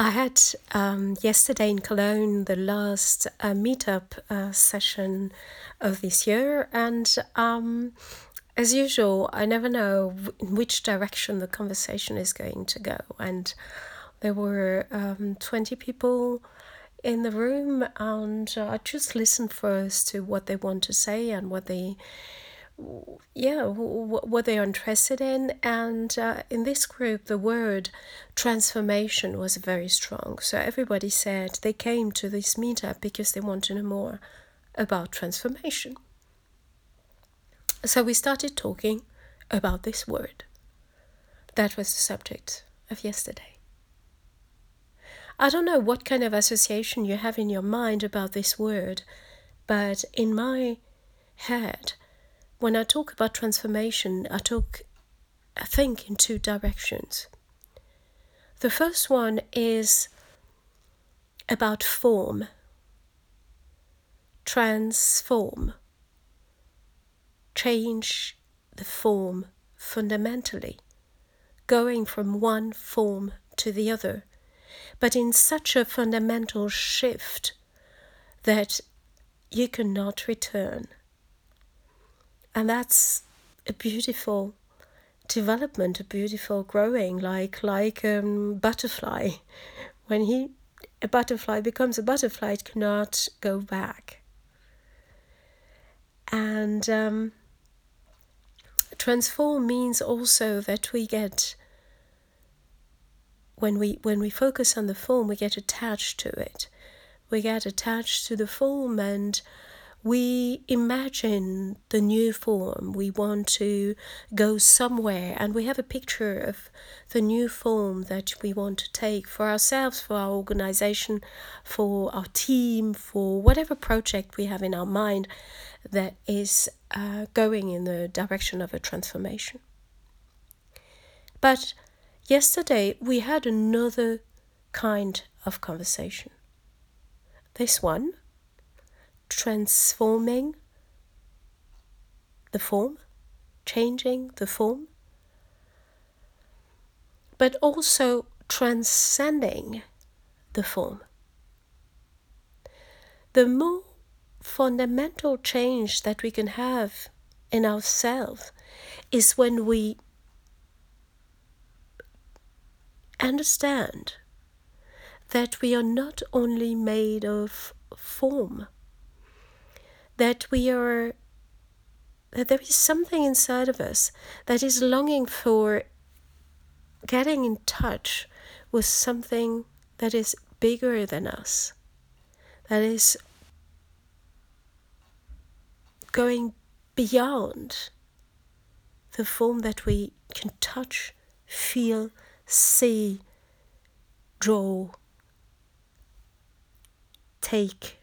I had um, yesterday in Cologne the last uh, meetup uh, session of this year, and um, as usual, I never know in which direction the conversation is going to go. And there were um, 20 people in the room, and uh, I just listened first to what they want to say and what they yeah what they're interested in? And uh, in this group the word transformation was very strong. So everybody said they came to this meetup because they want to know more about transformation. So we started talking about this word. That was the subject of yesterday. I don't know what kind of association you have in your mind about this word but in my head when I talk about transformation, I talk, I think, in two directions. The first one is about form, transform, change the form fundamentally, going from one form to the other, but in such a fundamental shift that you cannot return and that's a beautiful development, a beautiful growing, like like um, butterfly. When he a butterfly becomes a butterfly, it cannot go back. And um, transform means also that we get when we when we focus on the form, we get attached to it. We get attached to the form and we imagine the new form. We want to go somewhere, and we have a picture of the new form that we want to take for ourselves, for our organization, for our team, for whatever project we have in our mind that is uh, going in the direction of a transformation. But yesterday we had another kind of conversation. This one transforming the form, changing the form, but also transcending the form. The more fundamental change that we can have in ourselves is when we understand that we are not only made of form that we are that there is something inside of us that is longing for getting in touch with something that is bigger than us, that is going beyond the form that we can touch, feel, see, draw, take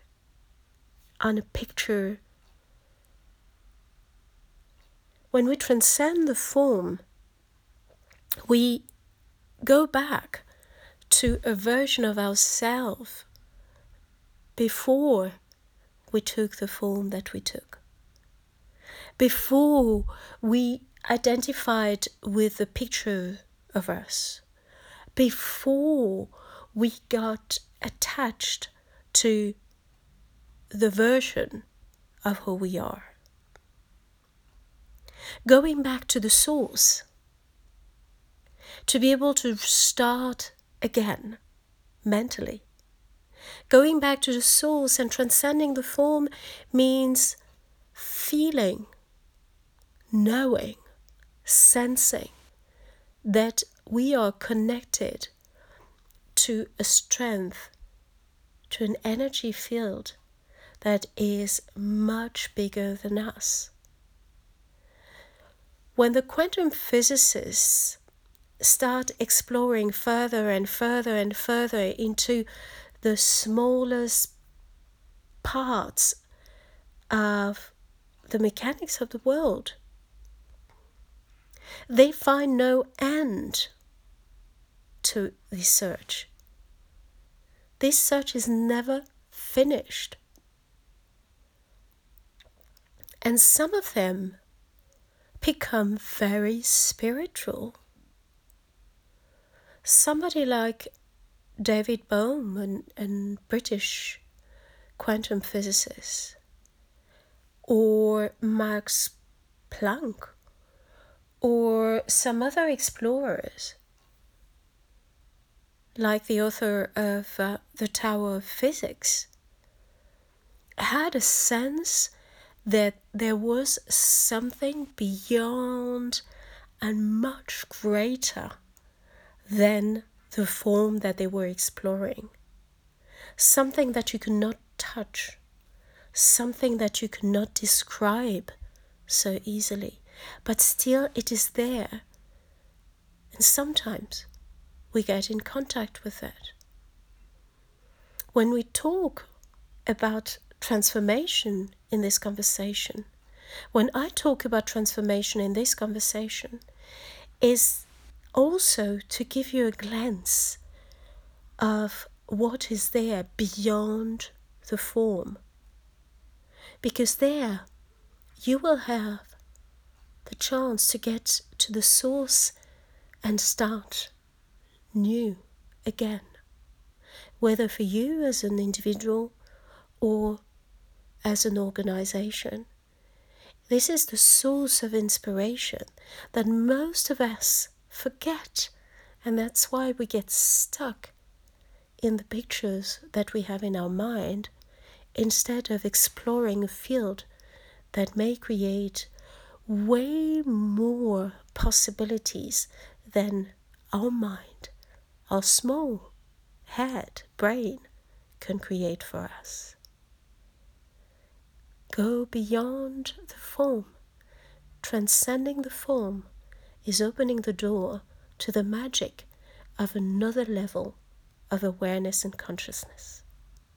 on a picture. When we transcend the form, we go back to a version of ourselves before we took the form that we took. Before we identified with the picture of us. Before we got attached to the version of who we are. Going back to the source, to be able to start again mentally. Going back to the source and transcending the form means feeling, knowing, sensing that we are connected to a strength, to an energy field that is much bigger than us. When the quantum physicists start exploring further and further and further into the smallest parts of the mechanics of the world, they find no end to this search. This search is never finished. And some of them become very spiritual. Somebody like David Bohm, a British quantum physicist, or Max Planck, or some other explorers, like the author of uh, The Tao of Physics, had a sense that there was something beyond and much greater than the form that they were exploring. Something that you could not touch, something that you could not describe so easily, but still it is there. And sometimes we get in contact with that. When we talk about transformation in this conversation, when I talk about transformation in this conversation, is also to give you a glance of what is there beyond the form. Because there you will have the chance to get to the source and start new again. Whether for you as an individual or as an organization. This is the source of inspiration that most of us forget, and that's why we get stuck in the pictures that we have in our mind instead of exploring a field that may create way more possibilities than our mind, our small head, brain can create for us. Go beyond the form. Transcending the form is opening the door to the magic of another level of awareness and consciousness.